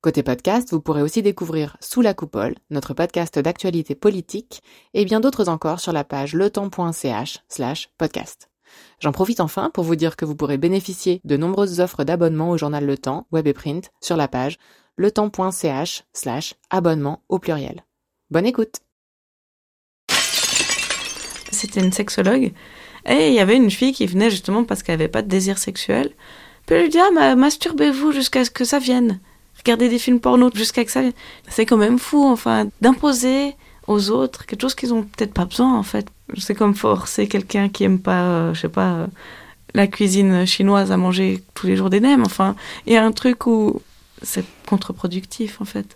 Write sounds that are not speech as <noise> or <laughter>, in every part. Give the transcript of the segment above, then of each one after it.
Côté podcast, vous pourrez aussi découvrir Sous la coupole, notre podcast d'actualité politique, et bien d'autres encore sur la page letemps.ch slash podcast. J'en profite enfin pour vous dire que vous pourrez bénéficier de nombreuses offres d'abonnement au journal Le Temps, web et print, sur la page letemps.ch slash abonnement au pluriel. Bonne écoute C'était une sexologue, et il y avait une fille qui venait justement parce qu'elle n'avait pas de désir sexuel. Puis elle lui dit Ah, masturbez-vous jusqu'à ce que ça vienne regarder des films porno jusqu'à que ça. C'est quand même fou, enfin, d'imposer aux autres quelque chose qu'ils ont peut-être pas besoin, en fait. C'est comme forcer quelqu'un qui aime pas, euh, je sais pas, euh, la cuisine chinoise à manger tous les jours des nems. Enfin, il y a un truc où c'est contre-productif, en fait.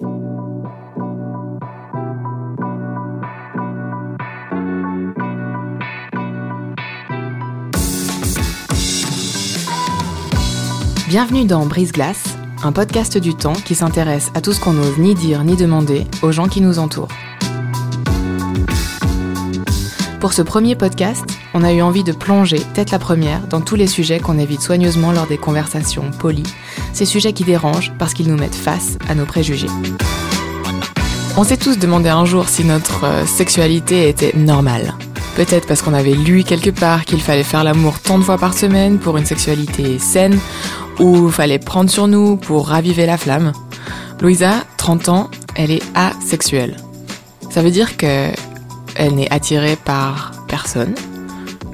Bienvenue dans Brise Glace un podcast du temps qui s'intéresse à tout ce qu'on n'ose ni dire ni demander aux gens qui nous entourent. Pour ce premier podcast, on a eu envie de plonger, tête la première, dans tous les sujets qu'on évite soigneusement lors des conversations polies, ces sujets qui dérangent parce qu'ils nous mettent face à nos préjugés. On s'est tous demandé un jour si notre euh, sexualité était normale. Peut-être parce qu'on avait lu quelque part qu'il fallait faire l'amour tant de fois par semaine pour une sexualité saine, ou fallait prendre sur nous pour raviver la flamme. Louisa, 30 ans, elle est asexuelle. Ça veut dire que elle n'est attirée par personne,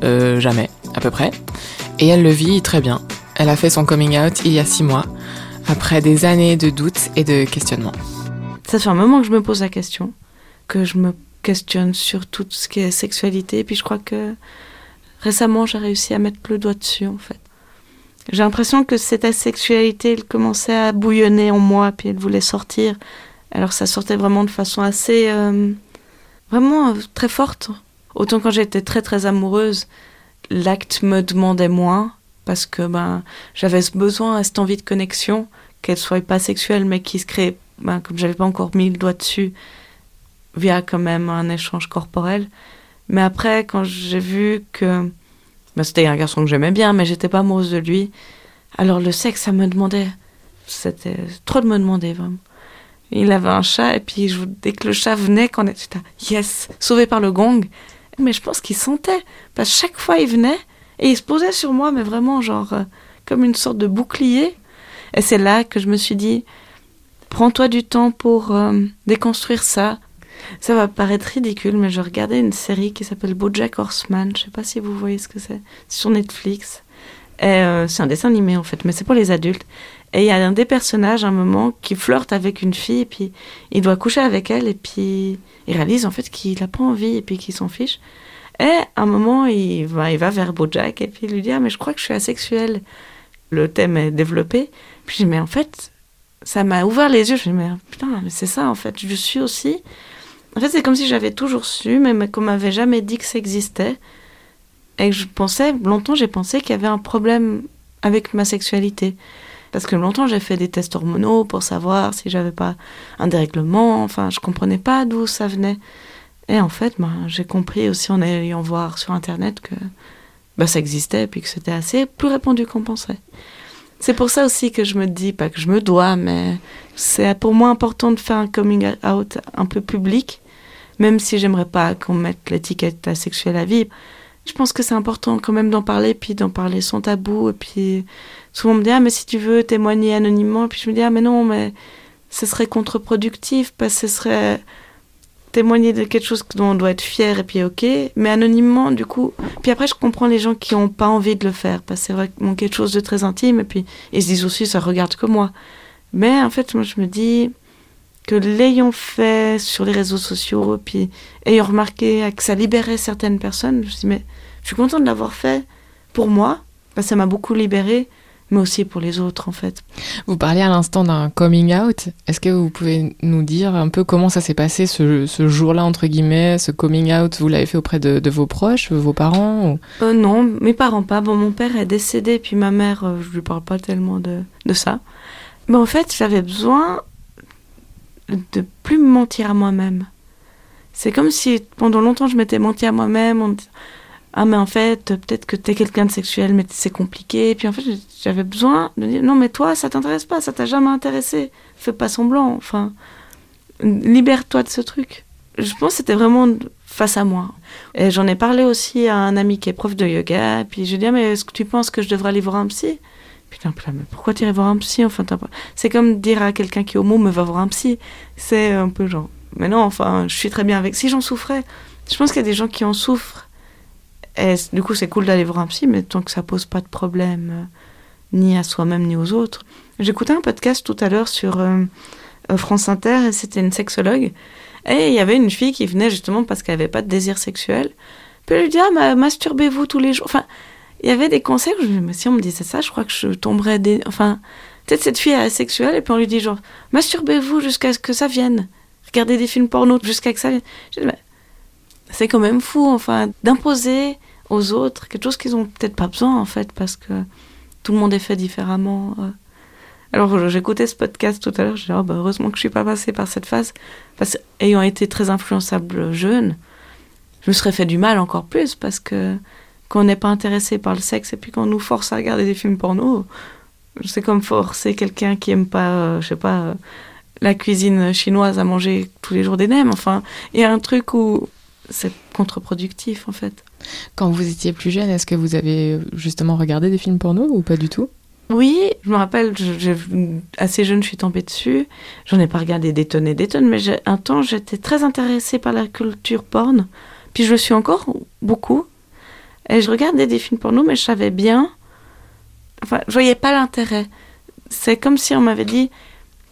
euh, jamais, à peu près, et elle le vit très bien. Elle a fait son coming out il y a six mois, après des années de doutes et de questionnements. Ça fait un moment que je me pose la question, que je me questionne sur tout ce qui est sexualité, et puis je crois que récemment j'ai réussi à mettre le doigt dessus en fait. J'ai l'impression que cette asexualité, elle commençait à bouillonner en moi, puis elle voulait sortir. Alors ça sortait vraiment de façon assez... Euh, vraiment euh, très forte. Autant quand j'étais très très amoureuse, l'acte me demandait moins, parce que ben, j'avais ce besoin, cette envie de connexion, qu'elle soit pas sexuelle, mais qui se crée, ben, comme j'avais pas encore mis le doigt dessus, via quand même un échange corporel. Mais après, quand j'ai vu que c'était un garçon que j'aimais bien, mais j'étais pas amoureuse de lui. Alors le sexe, ça me demandait. C'était trop de me demander, vraiment. Il avait un chat, et puis je, dès que le chat venait, quand on était yes, sauvé par le gong. Mais je pense qu'il sentait. Parce que chaque fois, il venait, et il se posait sur moi, mais vraiment, genre, euh, comme une sorte de bouclier. Et c'est là que je me suis dit, prends-toi du temps pour euh, déconstruire ça, ça va paraître ridicule, mais je regardais une série qui s'appelle BoJack Horseman. Je sais pas si vous voyez ce que c'est. C'est sur Netflix. Euh, c'est un dessin animé en fait, mais c'est pour les adultes. Et il y a un des personnages, à un moment, qui flirte avec une fille, et puis il doit coucher avec elle, et puis il réalise en fait qu'il n'a pas envie, et puis qu'il s'en fiche. Et à un moment, il va, il va vers Bojack, et puis il lui dit Ah, mais je crois que je suis asexuel. Le thème est développé. Puis je dis Mais en fait, ça m'a ouvert les yeux. Je dis Mais putain, mais c'est ça en fait, je suis aussi. En fait, c'est comme si j'avais toujours su, mais qu'on m'avait jamais dit que ça existait. Et que je pensais, longtemps, j'ai pensé qu'il y avait un problème avec ma sexualité. Parce que longtemps, j'ai fait des tests hormonaux pour savoir si j'avais pas un dérèglement. Enfin, je comprenais pas d'où ça venait. Et en fait, ben, j'ai compris aussi en allant voir sur Internet que ben, ça existait et puis que c'était assez plus répandu qu'on pensait. C'est pour ça aussi que je me dis, pas que je me dois, mais c'est pour moi important de faire un coming out un peu public même si j'aimerais pas qu'on mette l'étiquette asexuelle à vie. Je pense que c'est important quand même d'en parler, puis d'en parler sans tabou. Et puis souvent on me dit ah mais si tu veux témoigner anonymement, et puis je me dis ah mais non mais ce serait contre-productif parce que ce serait témoigner de quelque chose dont on doit être fier et puis ok, mais anonymement du coup. Puis après je comprends les gens qui n'ont pas envie de le faire parce que c'est vraiment quelque chose de très intime et puis ils se disent aussi ça regarde que moi. Mais en fait moi je me dis que l'ayant fait sur les réseaux sociaux, puis ayant remarqué que ça libérait certaines personnes, je me dit, mais je suis contente de l'avoir fait pour moi, parce que ça m'a beaucoup libérée, mais aussi pour les autres en fait. Vous parliez à l'instant d'un coming out. Est-ce que vous pouvez nous dire un peu comment ça s'est passé ce, ce jour-là, entre guillemets, ce coming out? Vous l'avez fait auprès de, de, vos proches, vos parents ou... euh, Non, mes parents pas. Bon, mon père est décédé, puis ma mère, euh, je lui parle pas tellement de, de ça. Mais en fait, j'avais besoin de plus me mentir à moi-même. C'est comme si pendant longtemps je m'étais menti à moi-même en ah mais en fait peut-être que t'es quelqu'un de sexuel mais c'est compliqué. Et puis en fait j'avais besoin de dire non mais toi ça t'intéresse pas ça t'a jamais intéressé. Fais pas semblant enfin libère-toi de ce truc. Je pense que c'était vraiment face à moi. Et j'en ai parlé aussi à un ami qui est prof de yoga. Puis je lui ai dit ah, mais est-ce que tu penses que je devrais aller voir un psy? Putain, mais pourquoi tu irais voir un psy enfin c'est comme dire à quelqu'un qui est homo me va voir un psy. C'est un peu genre mais non enfin je suis très bien avec si j'en souffrais. Je pense qu'il y a des gens qui en souffrent du coup, c'est cool d'aller voir un psy, mais tant que ça pose pas de problème, euh, ni à soi-même, ni aux autres. J'écoutais un podcast tout à l'heure sur euh, France Inter, c'était une sexologue. Et il y avait une fille qui venait justement parce qu'elle n'avait pas de désir sexuel. Puis elle lui dit Ah, masturbez-vous tous les jours. Enfin, il y avait des conseils si on me disait ça, je crois que je tomberais. Des... Enfin, peut-être cette fille est asexuelle, et puis on lui dit genre Masturbez-vous jusqu'à ce que ça vienne. Regardez des films porno jusqu'à ce que ça vienne. Je dis, c'est quand même fou, enfin, d'imposer aux autres quelque chose qu'ils ont peut-être pas besoin en fait parce que tout le monde est fait différemment. euh. Alors j'écoutais ce podcast tout à l'heure, je dis oh, bah, heureusement que je suis pas passée par cette phase parce qu'ayant été très influençable jeune, je me serais fait du mal encore plus parce que quand on n'est pas intéressé par le sexe et puis qu'on nous force à regarder des films porno, c'est comme forcer quelqu'un qui aime pas, euh, je sais pas, euh, la cuisine chinoise à manger tous les jours des nems. Enfin, il y a un truc où c'est contre-productif en fait. Quand vous étiez plus jeune, est-ce que vous avez justement regardé des films porno ou pas du tout? Oui, je me rappelle, assez jeune, je suis tombée dessus. J'en ai pas regardé des tonnes et des tonnes, mais un temps, j'étais très intéressée par la culture porn. Puis je le suis encore beaucoup. Et je regardais des films porno, mais je savais bien. Enfin, je voyais pas l'intérêt. C'est comme si on m'avait dit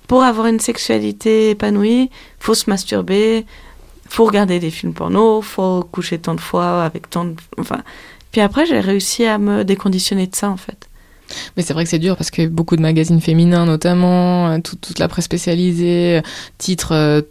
pour avoir une sexualité épanouie, faut se masturber, faut regarder des films porno, faut coucher tant de fois avec tant de... Enfin, puis après, j'ai réussi à me déconditionner de ça, en fait. Mais c'est vrai que c'est dur parce que beaucoup de magazines féminins, notamment, tout, toute la presse spécialisée, titre euh,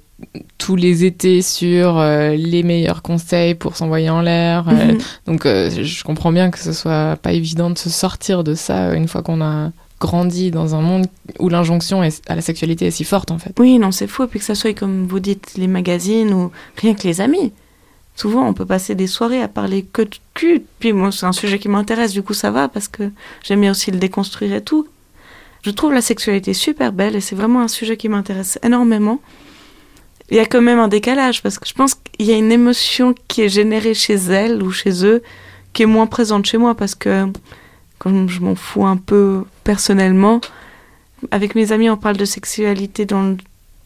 tous les étés sur euh, les meilleurs conseils pour s'envoyer en l'air. Mhm. Euh, donc, je comprends bien que ce soit pas évident de se sortir de ça une fois qu'on a grandi dans un monde où l'injonction à la sexualité est si forte en fait. Oui, non, c'est fou. Et puis que ça soit, comme vous dites, les magazines ou rien que les amis. Souvent, on peut passer des soirées à parler que de cul. Puis moi, c'est un sujet qui m'intéresse, du coup, ça va parce que j'aime bien aussi le déconstruire et tout. Je trouve la sexualité super belle et c'est vraiment un sujet qui m'intéresse énormément. Il y a quand même un décalage parce que je pense qu'il y a une émotion qui est générée chez elle ou chez eux qui est moins présente chez moi parce que je m'en fous un peu personnellement, avec mes amis, on parle de sexualité dans le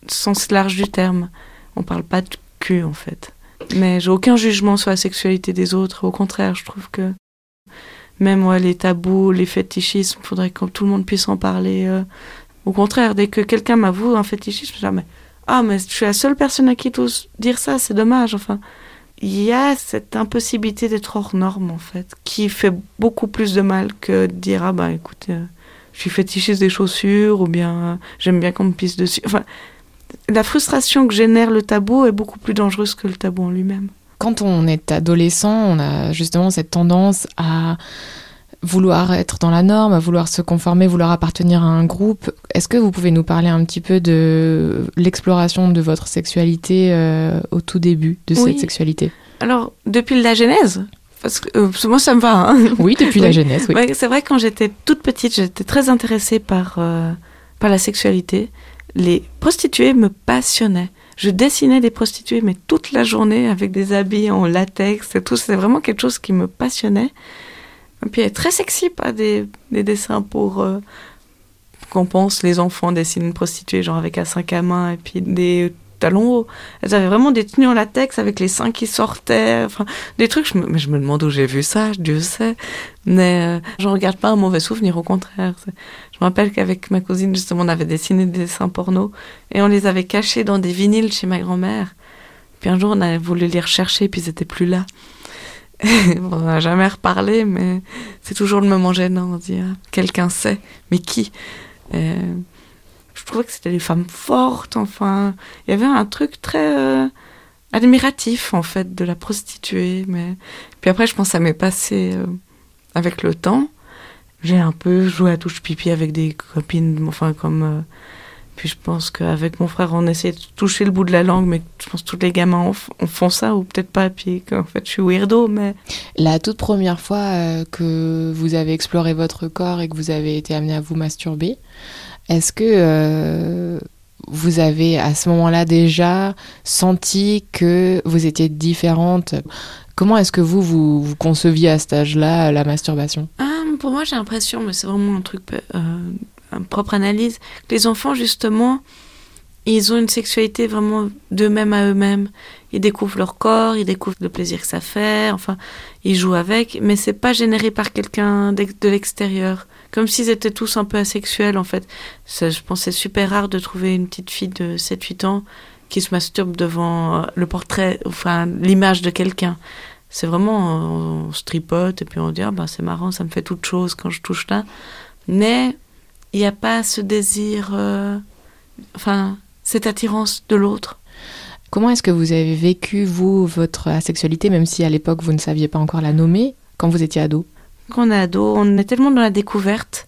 sens large du terme. On parle pas de cul, en fait. Mais j'ai aucun jugement sur la sexualité des autres. Au contraire, je trouve que même les tabous, les fétichismes, il faudrait que tout le monde puisse en parler. Euh. Au contraire, dès que quelqu'un m'avoue un fétichisme, je dis ah, mais je suis la seule personne à qui ose dire ça, c'est dommage. Enfin, il y a cette impossibilité d'être hors norme, en fait, qui fait beaucoup plus de mal que de dire ah, bah écoutez, euh, je suis fétichiste des chaussures, ou bien euh, j'aime bien qu'on me pisse dessus. Enfin, la frustration que génère le tabou est beaucoup plus dangereuse que le tabou en lui-même. Quand on est adolescent, on a justement cette tendance à vouloir être dans la norme, à vouloir se conformer, vouloir appartenir à un groupe. Est-ce que vous pouvez nous parler un petit peu de l'exploration de votre sexualité euh, au tout début de Oui. cette sexualité? Alors, depuis la Genèse, parce que euh, moi ça me va. Hein. <laughs> Oui, depuis la jeunesse, oui. Ouais, c'est vrai, quand j'étais toute petite, j'étais très intéressée par, euh, par la sexualité. Les prostituées me passionnaient. Je dessinais des prostituées, mais toute la journée, avec des habits en latex et tout. C'était vraiment quelque chose qui me passionnait. Et puis, elle est très sexy, pas des, des dessins pour euh, qu'on pense les enfants dessinent une prostituée, genre avec un sac à main et puis des talons hauts. Elles avaient vraiment des tenues en latex avec les seins qui sortaient. Enfin, des trucs, mais je me demande où j'ai vu ça, Dieu sait. Mais euh, je regarde pas un mauvais souvenir, au contraire. Je me rappelle qu'avec ma cousine, justement, on avait dessiné des dessins porno et on les avait cachés dans des vinyles chez ma grand-mère. Puis un jour, on a voulu les rechercher, puis ils étaient plus là. <laughs> on n'a jamais reparlé, mais c'est toujours le moment gênant de dire quelqu'un sait, mais qui? Euh, Je trouvais que c'était des femmes fortes, enfin, il y avait un truc très euh, admiratif en fait de la prostituée. Mais puis après, je pense que ça m'est passé euh, avec le temps. J'ai un peu joué à touche pipi avec des copines, enfin comme puis je pense qu'avec mon frère, on essaie de toucher le bout de la langue, mais je pense que tous les gamins font ça, ou peut-être pas, puis qu'en fait je suis weirdo, mais... La toute première fois euh, que vous avez exploré votre corps et que vous avez été amené à vous masturber, est-ce que euh, vous avez à ce moment-là déjà senti que vous étiez différente? Comment est-ce que vous, vous, conceviez à cet âge-là la masturbation? Ah, Pour moi, j'ai l'impression, mais c'est vraiment un truc euh, propre analyse, les enfants, justement, ils ont une sexualité vraiment d'eux-mêmes à eux-mêmes. Ils découvrent leur corps, ils découvrent le plaisir que ça fait, enfin, ils jouent avec, mais c'est pas généré par quelqu'un de l'extérieur. Comme s'ils étaient tous un peu asexuels, en fait. je pense c'est super rare de trouver une petite fille de 7-8 ans qui se masturbe devant le portrait, enfin, l'image de quelqu'un. C'est vraiment, on, se tripote et puis on dit, ah, ben, c'est marrant, ça me fait toute chose quand je touche là. Mais il n'y a pas ce désir, euh, enfin, cette attirance de l'autre. Comment est-ce que vous avez vécu, vous, votre asexualité, même si à l'époque vous ne saviez pas encore la nommer, quand vous étiez ado? Quand on est ado, on est tellement dans la découverte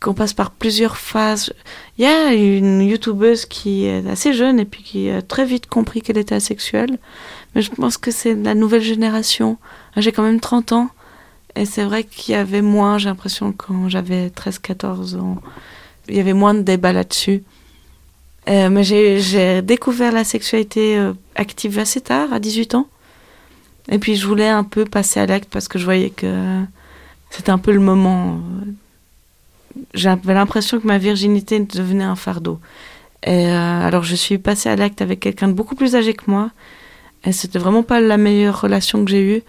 qu'on passe par plusieurs phases. Il y a une youtubeuse qui est assez jeune et puis qui a très vite compris qu'elle était asexuelle. Mais je pense que c'est la nouvelle génération. J'ai quand même 30 ans. Et c'est vrai qu'il y avait moins, j'ai l'impression, quand j'avais 13-14 ans, il y avait moins de débats là-dessus. Euh, mais j'ai découvert la sexualité euh, active assez tard, à 18 ans. Et puis je voulais un peu passer à l'acte parce que je voyais que c'était un peu le moment. J'avais l'impression que ma virginité devenait un fardeau. Et euh, alors je suis passée à l'acte avec quelqu'un de beaucoup plus âgé que moi. Et c'était vraiment pas la meilleure relation que j'ai eue.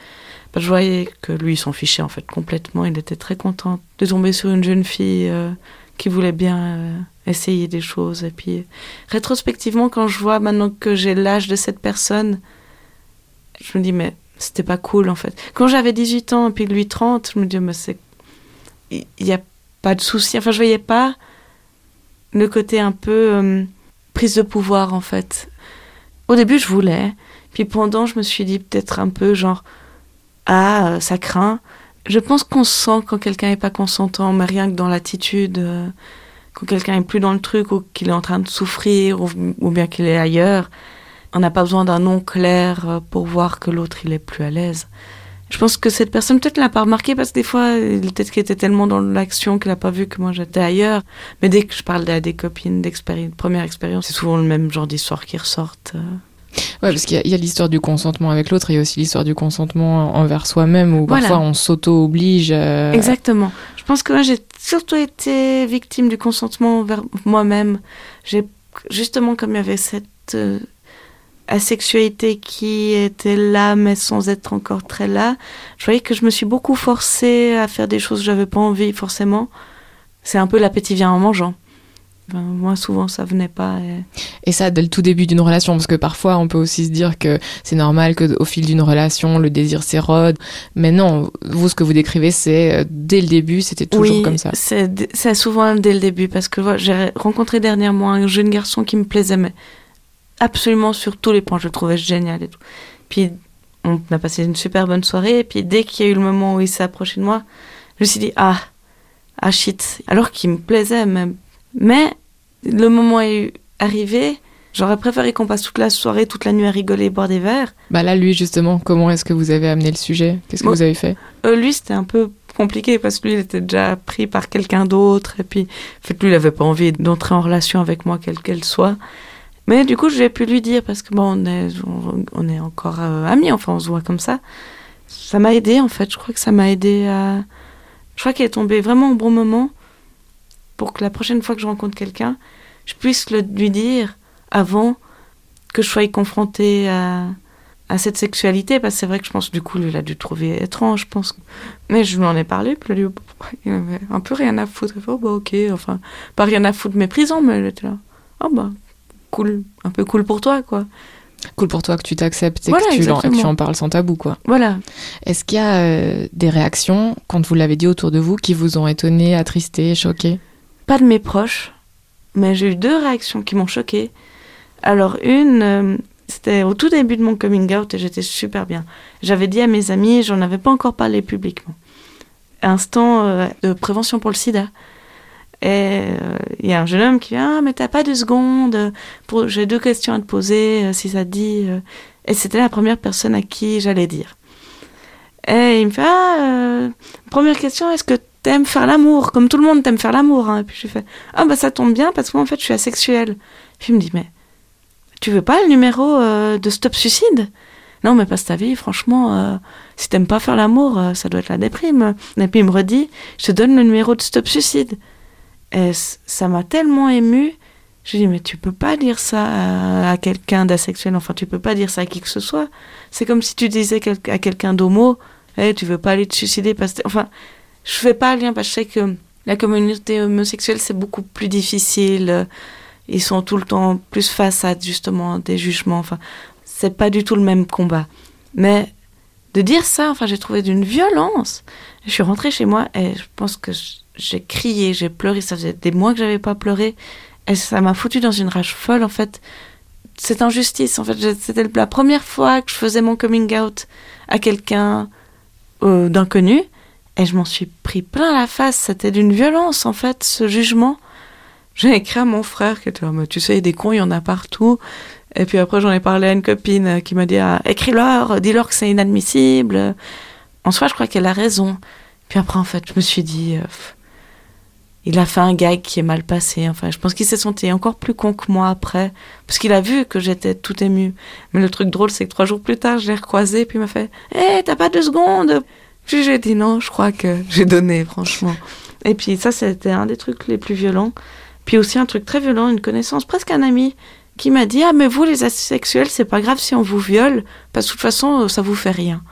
Je voyais que lui, il s'en fichait en fait complètement. Il était très content de tomber sur une jeune fille euh, qui voulait bien euh, essayer des choses. Et puis, rétrospectivement, quand je vois maintenant que j'ai l'âge de cette personne, je me dis, mais c'était pas cool en fait. Quand j'avais 18 ans et puis lui 30, je me dis, mais c'est. Il n'y a pas de souci. Enfin, je voyais pas le côté un peu euh, prise de pouvoir en fait. Au début, je voulais. Puis pendant, je me suis dit peut-être un peu genre ah, euh, ça craint. Je pense qu'on sent quand quelqu'un n'est pas consentant, mais rien que dans l'attitude, euh, quand quelqu'un est plus dans le truc ou qu'il est en train de souffrir ou, bien qu'il est ailleurs, on n'a pas besoin d'un nom clair euh, pour voir que l'autre il est plus à l'aise. Je pense que cette personne peut-être l'a pas remarqué parce que des fois, peut-être qu'il était tellement dans l'action qu'il n'a pas vu que moi j'étais ailleurs. Mais dès que je parle à des copines d'expérience, première expérience, c'est souvent le même genre d'histoire qui ressortent. Ouais, parce qu'il y a, l'histoire du consentement avec l'autre, il y a aussi l'histoire du consentement envers soi-même, où parfois on s'auto-oblige. Euh, Exactement. Je pense que moi, j'ai surtout été victime du consentement envers moi-même. J'ai justement comme il y avait cette euh, asexualité qui était là, mais sans être encore très là. Je voyais que je me suis beaucoup forcée à faire des choses que j'avais pas envie forcément. C'est un peu l'appétit vient en mangeant moi, souvent, ça venait pas. Et... ça, dès le tout début d'une relation, parce que parfois, on peut aussi se dire que c'est normal qu'au fil d'une relation, le désir s'érode. Mais non, vous, ce que vous décrivez, c'est euh, dès le début, c'était toujours comme ça. C'est souvent dès le début, parce que j'ai rencontré dernièrement un jeune garçon qui me plaisait, mais absolument sur tous les points, je le trouvais génial et tout. Puis, on a passé une super bonne soirée, et puis dès qu'il y a eu le moment où il s'est approché de moi, je me suis dit, ah, ah shit. Alors qu'il me plaisait, même mais le moment est arrivé. J'aurais préféré qu'on passe toute la soirée, toute la nuit à rigoler, boire des verres. Bah là, lui, justement, comment est-ce que vous avez amené le sujet? Qu'est-ce que vous avez fait? euh, Lui, c'était un peu compliqué parce que lui, il était déjà pris par quelqu'un d'autre. Et puis, en fait, lui, il n'avait pas envie d'entrer en relation avec moi, quelle qu'elle soit. Mais du coup, j'ai pu lui dire parce que bon, on est, on, est encore euh, amis, enfin, on se voit comme ça. Ça m'a aidé, en fait. Je crois que ça m'a aidé à. Je crois qu'il est tombé vraiment au bon moment pour que la prochaine fois que je rencontre quelqu'un, je puisse le, lui dire avant que je sois confrontée à, à cette sexualité, parce que c'est vrai que je pense, du coup, lui, il a dû trouver étrange, je pense. Mais je lui en ai parlé, puis lui, <laughs> il avait un peu rien à foutre. Il fait, oh, bah, ok, enfin, pas rien à foutre méprisant, mais il était là. Oh, bah, cool, un peu cool pour toi, quoi. Cool pour toi que tu t'acceptes et, Voilà, que tu en- et que tu exactement. en parles sans tabou, quoi. Voilà. Est-ce qu'il y a euh, des réactions, quand vous l'avez dit autour de vous, qui vous ont étonné, attristé, choqué Pas de mes proches, mais j'ai eu deux réactions qui m'ont choquée. Alors, une, euh, c'était au tout début de mon coming out et j'étais super bien. J'avais dit à mes amis, j'en avais pas encore parlé publiquement. Instant euh, de prévention pour le sida. Et euh, il y a un jeune homme qui vient, ah, mais t'as pas deux secondes, pour... j'ai deux questions à te poser, si ça te dit. Et c'était la première personne à qui j'allais dire. Et il me fait, ah, première question, est-ce que t'aimes faire l'amour Comme tout le monde t'aime faire l'amour. hein. Et puis je fais, ah bah ça tombe bien parce que moi en fait je suis asexuelle. Puis il me dit, mais tu veux pas le numéro euh, de Stop Suicide? Non, mais passe ta vie, franchement, euh, si t'aimes pas faire l'amour, euh, ça doit être la déprime. Et puis il me redit, je te donne le numéro de Stop Suicide. Et ça m'a tellement émue. Je dis, mais tu peux pas dire ça à, quelqu'un d'asexuel, enfin tu peux pas dire ça à qui que ce soit. C'est comme si tu disais à quelqu'un d'homo, Eh, tu veux pas aller te suicider parce que... Enfin, je fais pas le lien parce que je sais que la communauté homosexuelle c'est beaucoup plus difficile. Ils sont tout le temps plus face à justement des jugements. Enfin, c'est pas du tout le même combat. Mais de dire ça, enfin, j'ai trouvé d'une violence. Je suis rentrée chez moi et je pense que j'ai crié, j'ai pleuré. Ça faisait des mois que j'avais pas pleuré et ça m'a foutu dans une rage folle en fait. Cette injustice, en fait, c'était la première fois que je faisais mon coming out à quelqu'un euh, d'inconnu et je m'en suis pris plein la face. C'était d'une violence, en fait, ce jugement. J'ai écrit à mon frère qui était là, Mais tu sais, des cons, il y en a partout. Et puis après, j'en ai parlé à une copine qui m'a dit ah, écris-leur, dis-leur que c'est inadmissible. En soi, je crois qu'elle a raison. Puis après, en fait, je me suis dit euh, il a fait un gag qui est mal passé. Enfin, je pense qu'il s'est senti encore plus con que moi après. Parce qu'il a vu que j'étais tout émue. Mais le truc drôle, c'est que trois jours plus tard, je l'ai recroisé. Puis il m'a fait Hé, t'as pas deux secondes j'ai dit non, je crois que j'ai donné, franchement. Et puis ça, c'était un des trucs les plus violents. Puis aussi un truc très violent, une connaissance, presque un ami, qui m'a dit Ah, mais vous, les asexuels, c'est pas grave si on vous viole, parce que de toute façon, ça vous fait rien.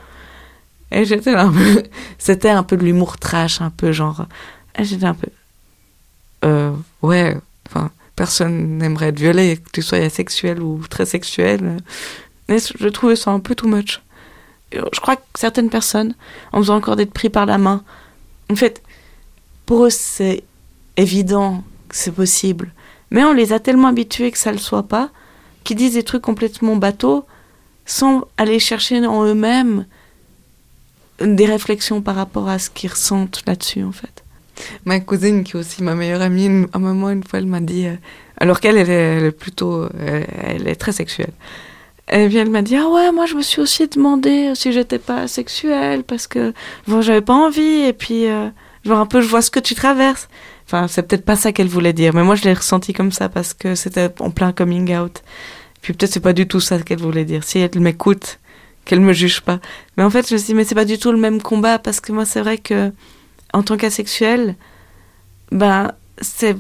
Et j'étais là. <laughs> C'était un peu de l'humour trash, un peu genre. Et j'étais un peu. Euh, ouais, enfin, personne n'aimerait être violé, que tu sois asexuel ou très sexuel. Mais je trouvais ça un peu too much. Je crois que certaines personnes, en faisant encore d'être pris par la main, en fait, pour eux, c'est évident que c'est possible. Mais on les a tellement habitués que ça ne le soit pas, qu'ils disent des trucs complètement bateaux, sans aller chercher en eux-mêmes des réflexions par rapport à ce qu'ils ressentent là-dessus, en fait. Ma cousine, qui est aussi ma meilleure amie, à un moment, une fois, elle m'a dit, euh, alors qu'elle, elle est, plutôt, elle, elle est très sexuelle. Et puis elle m'a dit, ah ouais, moi je me suis aussi demandé si j'étais pas sexuelle, parce que bon, j'avais pas envie, et puis, euh, genre un peu, je vois ce que tu traverses. Enfin, c'est peut-être pas ça qu'elle voulait dire, mais moi je l'ai ressenti comme ça parce que c'était en plein coming out. Puis peut-être c'est pas du tout ça qu'elle voulait dire. Si elle m'écoute, qu'elle me juge pas. Mais en fait, je me suis dit, mais c'est pas du tout le même combat parce que moi, c'est vrai que en tant qu'asexuel, ben, c'est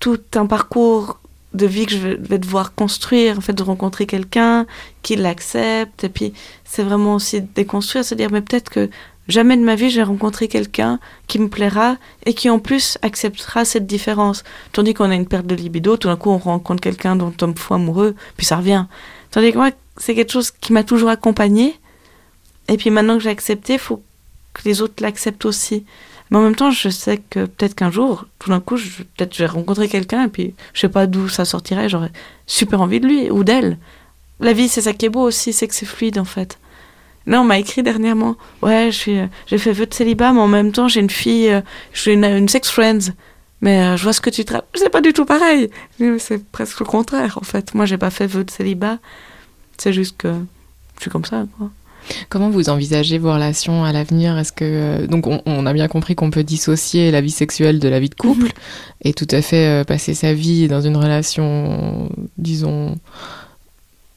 tout un parcours de vie que je vais vais devoir construire, en fait, de rencontrer quelqu'un qui l'accepte. Et puis, c'est vraiment aussi déconstruire, se dire, mais peut-être que jamais de ma vie, j'ai rencontré quelqu'un qui me plaira et qui, en plus, acceptera cette différence. Tandis qu'on a une perte de libido, tout d'un coup, on rencontre quelqu'un dont on tombe fou amoureux, puis ça revient. Tandis que moi, c'est quelque chose qui m'a toujours accompagnée. Et puis maintenant que j'ai accepté, il faut que les autres l'acceptent aussi. Mais en même temps, je sais que peut-être qu'un jour, tout d'un coup, je- peut-être je vais rencontrer quelqu'un et puis je sais pas d'où ça sortirait, j'aurais super envie de lui ou d'elle. La vie, c'est ça qui est beau aussi, c'est que c'est fluide en fait. Là, on m'a écrit dernièrement, ouais, j'ai fait vœu de célibat, mais en même temps, j'ai une fille, euh, suis une, une sex friends. Mais euh, je vois ce que tu travailles. C'est pas du tout pareil. C'est presque le contraire en fait. Moi, j'ai pas fait vœu de célibat. C'est juste que je suis comme ça. Quoi. Comment vous envisagez vos relations à l'avenir? Est-ce que euh, donc on, on a bien compris qu'on peut dissocier la vie sexuelle de la vie de couple et tout à fait euh, passer sa vie dans une relation, disons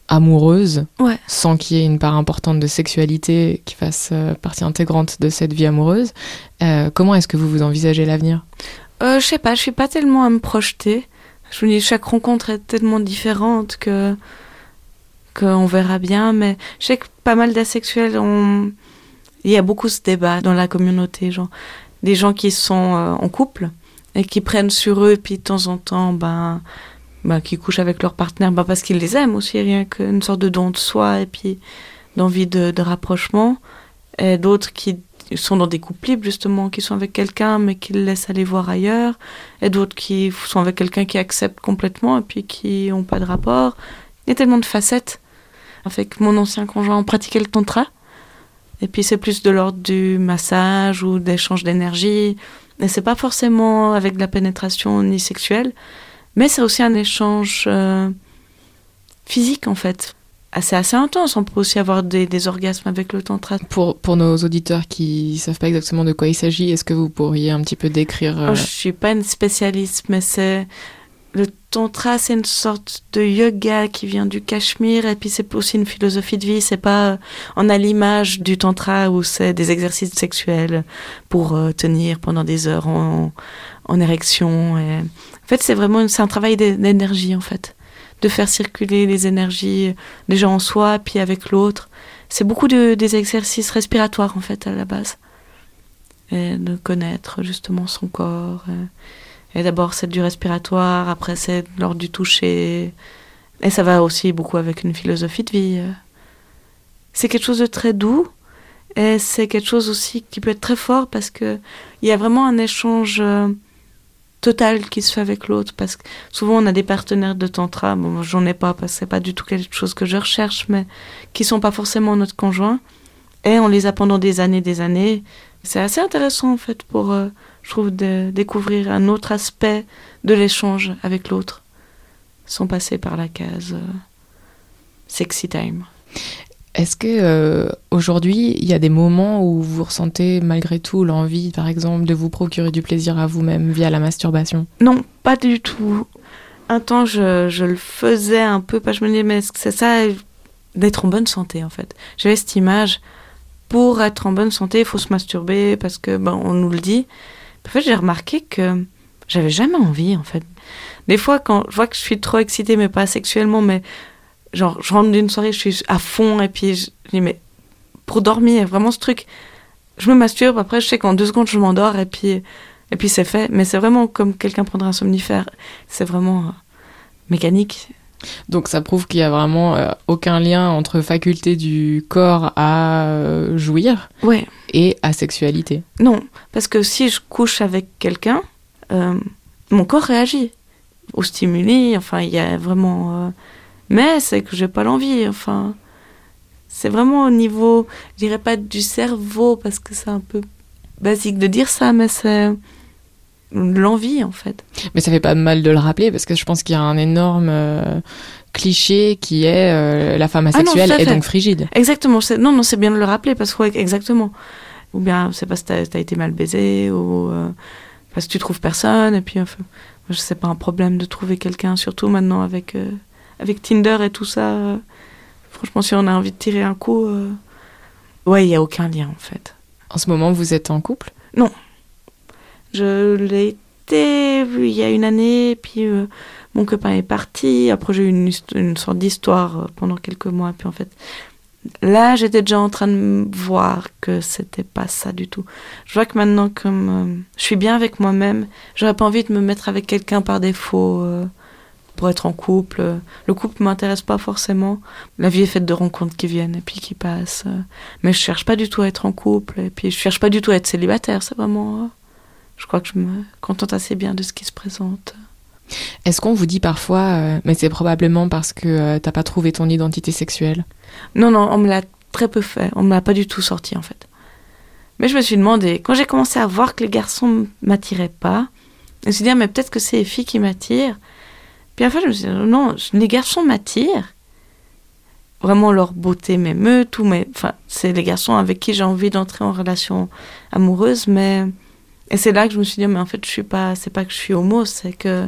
amoureuse, Ouais. sans qu'il y ait une part importante de sexualité qui fasse euh, partie intégrante de cette vie amoureuse. Euh, comment est-ce que vous vous envisagez l'avenir? Euh, je sais pas, je suis pas tellement à me projeter. Je me dis, chaque rencontre est tellement différente que qu'on verra bien. Mais je sais que pas mal d'asexuels ont. Il y a beaucoup ce débat dans la communauté, genre des gens qui sont euh, en couple et qui prennent sur eux, puis de temps en temps, ben bah, qui couchent avec leur partenaire bah, parce qu'ils les aiment aussi, rien qu'une sorte de don de soi et puis d'envie de, de rapprochement. Et d'autres qui sont dans des couples libres, justement, qui sont avec quelqu'un mais qui le laissent aller voir ailleurs. Et d'autres qui sont avec quelqu'un qui accepte complètement et puis qui n'ont pas de rapport. Il y a tellement de facettes. Avec mon ancien conjoint, on pratiquait le tantra. Et puis c'est plus de l'ordre du massage ou d'échange d'énergie. Et c'est pas forcément avec de la pénétration ni sexuelle, mais c'est aussi un échange euh, physique en fait. C'est assez intense, on peut aussi avoir des, des, orgasmes avec le tantra. Pour, pour nos auditeurs qui savent pas exactement de quoi il s'agit, est-ce que vous pourriez un petit peu décrire euh... oh, Je suis pas une spécialiste, mais c'est tantra, c'est une sorte de yoga qui vient du Cachemire et puis c'est aussi une philosophie de vie. C'est pas, on a l'image du tantra où c'est des exercices sexuels pour euh, tenir pendant des heures en, en érection. En fait, c'est vraiment, c'est un travail d'énergie en fait, de faire circuler les énergies déjà en soi puis avec l'autre. C'est beaucoup de, des exercices respiratoires en fait à la base, et de connaître justement son corps. Et d'abord, c'est du respiratoire, après, c'est lors du toucher. Et ça va aussi beaucoup avec une philosophie de vie. C'est quelque chose de très doux. Et c'est quelque chose aussi qui peut être très fort parce que il y a vraiment un échange euh, total qui se fait avec l'autre. Parce que souvent, on a des partenaires de tantra. Bon, j'en ai pas parce que c'est pas du tout quelque chose que je recherche, mais qui sont pas forcément notre conjoint. Et on les a pendant des années, des années. C'est assez intéressant, en fait, pour. Euh, je trouve, de découvrir un autre aspect de l'échange avec l'autre, sans passer par la case euh, sexy time. Est-ce que euh, aujourd'hui, il y a des moments où vous ressentez malgré tout l'envie, par exemple, de vous procurer du plaisir à vous-même via la masturbation? Non, pas du tout. Un temps, je, je le faisais un peu, que je me disais, mais c'est ça d'être en bonne santé, en fait. J'avais cette image, pour être en bonne santé, il faut se masturber, parce que, ben, on nous le dit. En fait, j'ai remarqué que j'avais jamais envie, en fait. Des fois, quand je vois que je suis trop excitée, mais pas sexuellement, mais genre, je rentre d'une soirée, je suis à fond, et puis je dis, mais pour dormir, vraiment ce truc, je me masturbe, après, je sais qu'en deux secondes, je m'endors, et puis, et puis c'est fait. Mais c'est vraiment comme quelqu'un prendrait un somnifère. C'est vraiment euh, mécanique. Donc ça prouve qu'il y a vraiment euh, aucun lien entre faculté du corps à euh, jouir ouais. et à sexualité. Non, parce que si je couche avec quelqu'un, euh, mon corps réagit au stimuli. Enfin, il y a vraiment. Mais c'est que j'ai pas l'envie. Enfin, c'est vraiment au niveau, je dirais pas du cerveau parce que c'est un peu basique de dire ça, mais c'est l'envie en fait. Mais ça fait pas mal de le rappeler parce que je pense qu'il y a un énorme euh, cliché qui est euh, la femme asexuelle ah non, et donc frigide. Exactement. Non, non, c'est bien de le rappeler parce que ouais, exactement. Ou bien c'est parce que t'as as été mal baisé ou euh, parce que tu trouves personne et puis enfin, je sais pas un problème de trouver quelqu'un surtout maintenant avec avec Tinder et tout ça. franchement, si on a envie de tirer un coup, ouais, il y a aucun lien en fait. En ce moment, vous êtes en couple? Non, je l'ai été il y a une année, puis euh, mon copain est parti. Après, j'ai eu une, sorte d'histoire euh, pendant quelques mois. Puis en fait, là, j'étais déjà en train de voir que c'était pas ça du tout. Je vois que maintenant, comme euh, je suis bien avec moi-même, j'aurais pas envie de me mettre avec quelqu'un par défaut pour être en couple. Le couple m'intéresse pas forcément. La vie est faite de rencontres qui viennent et puis qui passent. mais je cherche pas du tout à être en couple. Et puis je cherche pas du tout à être célibataire. C'est vraiment je crois que je me contente assez bien de ce qui se présente. Est-ce qu'on vous dit parfois, euh, mais c'est probablement parce que euh, t'as pas trouvé ton identité sexuelle? Non, non, on me l'a très peu fait. On me l'a pas du tout sorti en fait. Mais je me suis demandé, quand j'ai commencé à voir que les garçons m'attiraient pas, je me suis dit, ah, mais peut-être que c'est les filles qui m'attirent. Puis enfin, je me suis dit, non, les garçons m'attirent. Vraiment leur beauté m'émeut, tout, mais enfin, c'est les garçons avec qui j'ai envie d'entrer en relation amoureuse, mais et c'est là que je me suis dit, mais en fait, je suis pas, c'est pas que je suis homo, c'est que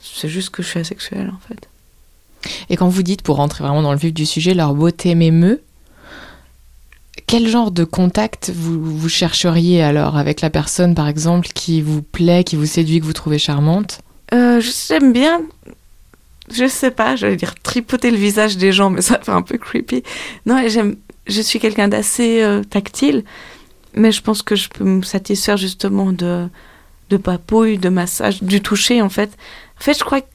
c'est juste que je suis asexuelle, en fait. Et quand vous dites, pour rentrer vraiment dans le vif du sujet, leur beauté m'émeut, quel genre de contact vous, vous chercheriez alors avec la personne, par exemple, qui vous plaît, qui vous séduit, que vous trouvez charmante? Euh, J'aime bien, je sais pas, j'allais dire tripoter le visage des gens, mais ça fait un peu creepy. Non, j'aime, je suis quelqu'un d'assez euh, tactile. Mais je pense que je peux me satisfaire justement de, de papouille, de massage, du toucher en fait. En fait, je crois que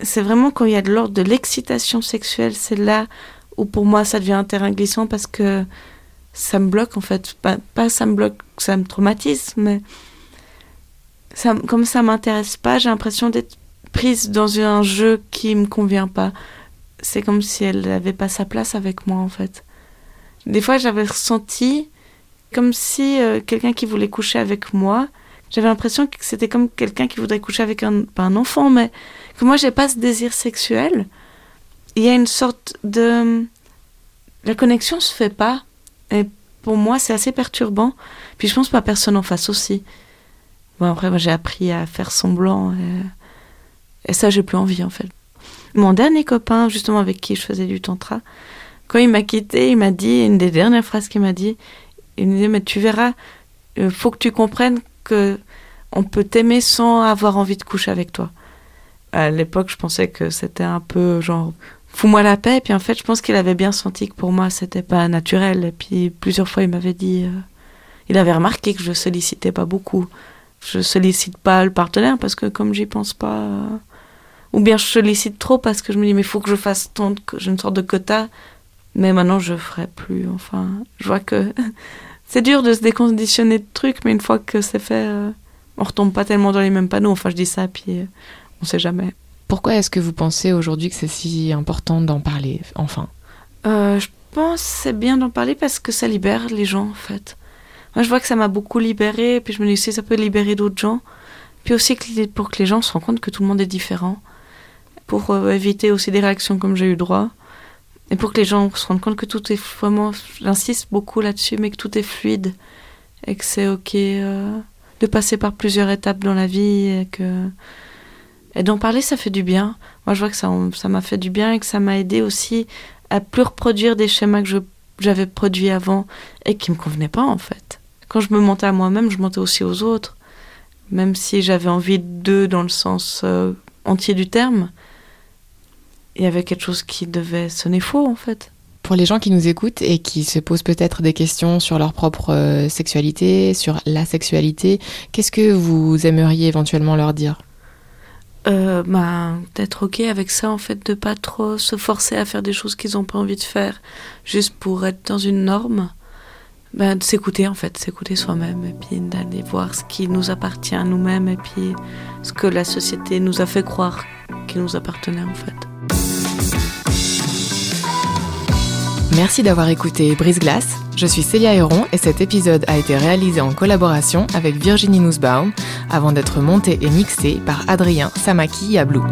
c'est vraiment quand il y a de l'ordre de l'excitation sexuelle, c'est là où pour moi ça devient un terrain glissant parce que ça me bloque en fait. Pas, ça me bloque, ça me traumatise, mais ça, comme ça m'intéresse pas, j'ai l'impression d'être prise dans un jeu qui me convient pas. C'est comme si elle n'avait pas sa place avec moi en fait. Des fois j'avais ressenti comme si euh, quelqu'un qui voulait coucher avec moi, j'avais l'impression que c'était comme quelqu'un qui voudrait coucher avec un, pas un enfant, mais que moi j'ai pas ce désir sexuel. Il y a une sorte de la connexion se fait pas et pour moi c'est assez perturbant. Puis je pense pas personne en face aussi. Bon après moi j'ai appris à faire semblant et, et ça j'ai plus envie en fait. Mon dernier copain justement avec qui je faisais du tantra, quand il m'a quitté, il m'a dit une des dernières phrases qu'il m'a dit, il me disait mais tu verras, il euh, faut que tu comprennes que on peut t'aimer sans avoir envie de coucher avec toi. À l'époque, je pensais que c'était un peu genre fous-moi la paix. Et puis en fait, je pense qu'il avait bien senti que pour moi, c'était pas naturel. Et puis plusieurs fois, il m'avait dit, euh, il avait remarqué que je sollicitais pas beaucoup. Je sollicite pas le partenaire parce que comme j'y pense pas, euh, ou bien je sollicite trop parce que je me dis mais faut que je fasse tant, j'ai une sorte de quota. Mais maintenant, je ferai plus. Enfin, je vois que <laughs> c'est dur de se déconditionner de trucs, mais une fois que c'est fait, euh, on retombe pas tellement dans les mêmes panneaux. Enfin, je dis ça, puis euh, on sait jamais. Pourquoi est-ce que vous pensez aujourd'hui que c'est si important d'en parler, enfin? Euh, Je pense que c'est bien d'en parler parce que ça libère les gens, en fait. Moi, je vois que ça m'a beaucoup libéré, puis je me dis si ça peut libérer d'autres gens. Puis aussi pour que les gens se rendent compte que tout le monde est différent. Pour éviter aussi des réactions comme j'ai eu droit. Et pour que les gens se rendent compte que tout est vraiment, j'insiste beaucoup là-dessus, mais que tout est fluide et que c'est ok euh, de passer par plusieurs étapes dans la vie et que et d'en parler, ça fait du bien. Moi, je vois que ça, ça m'a fait du bien et que ça m'a aidé aussi à plus reproduire des schémas que j'avais produits avant et qui me convenaient pas en fait. Quand je me montais à moi-même, je montais aussi aux autres, même si j'avais envie d'eux dans le sens euh, entier du terme il y avait quelque chose qui devait sonner faux en fait. Pour les gens qui nous écoutent et qui se posent peut-être des questions sur leur propre euh, sexualité, sur la sexualité, qu'est-ce que vous aimeriez éventuellement leur dire? Euh, bah, d'être ok avec ça en fait de pas trop se forcer à faire des choses qu'ils n'ont pas envie de faire juste pour être dans une norme. Bah, de s'écouter en fait s'écouter soi-même et puis d'aller voir ce qui nous appartient à nous-mêmes et puis ce que la société nous a fait croire qui nous appartenait en fait Merci d'avoir écouté Brise Glace. Je suis Célia Héron et cet épisode a été réalisé en collaboration avec Virginie Nussbaum avant d'être monté et mixé par Adrien Samaki Yablou.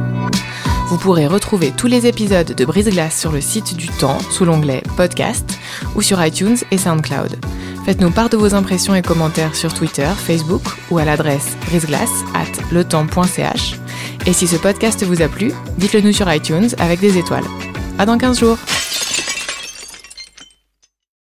Vous pourrez retrouver tous les épisodes de Brise Glace sur le site du Temps sous l'onglet Podcast ou sur iTunes et SoundCloud. Faites-nous part de vos impressions et commentaires sur Twitter, Facebook ou à l'adresse briseglace at letemps.ch. Et si ce podcast vous a plu, dites-le nous sur iTunes avec des étoiles. À dans 15 jours!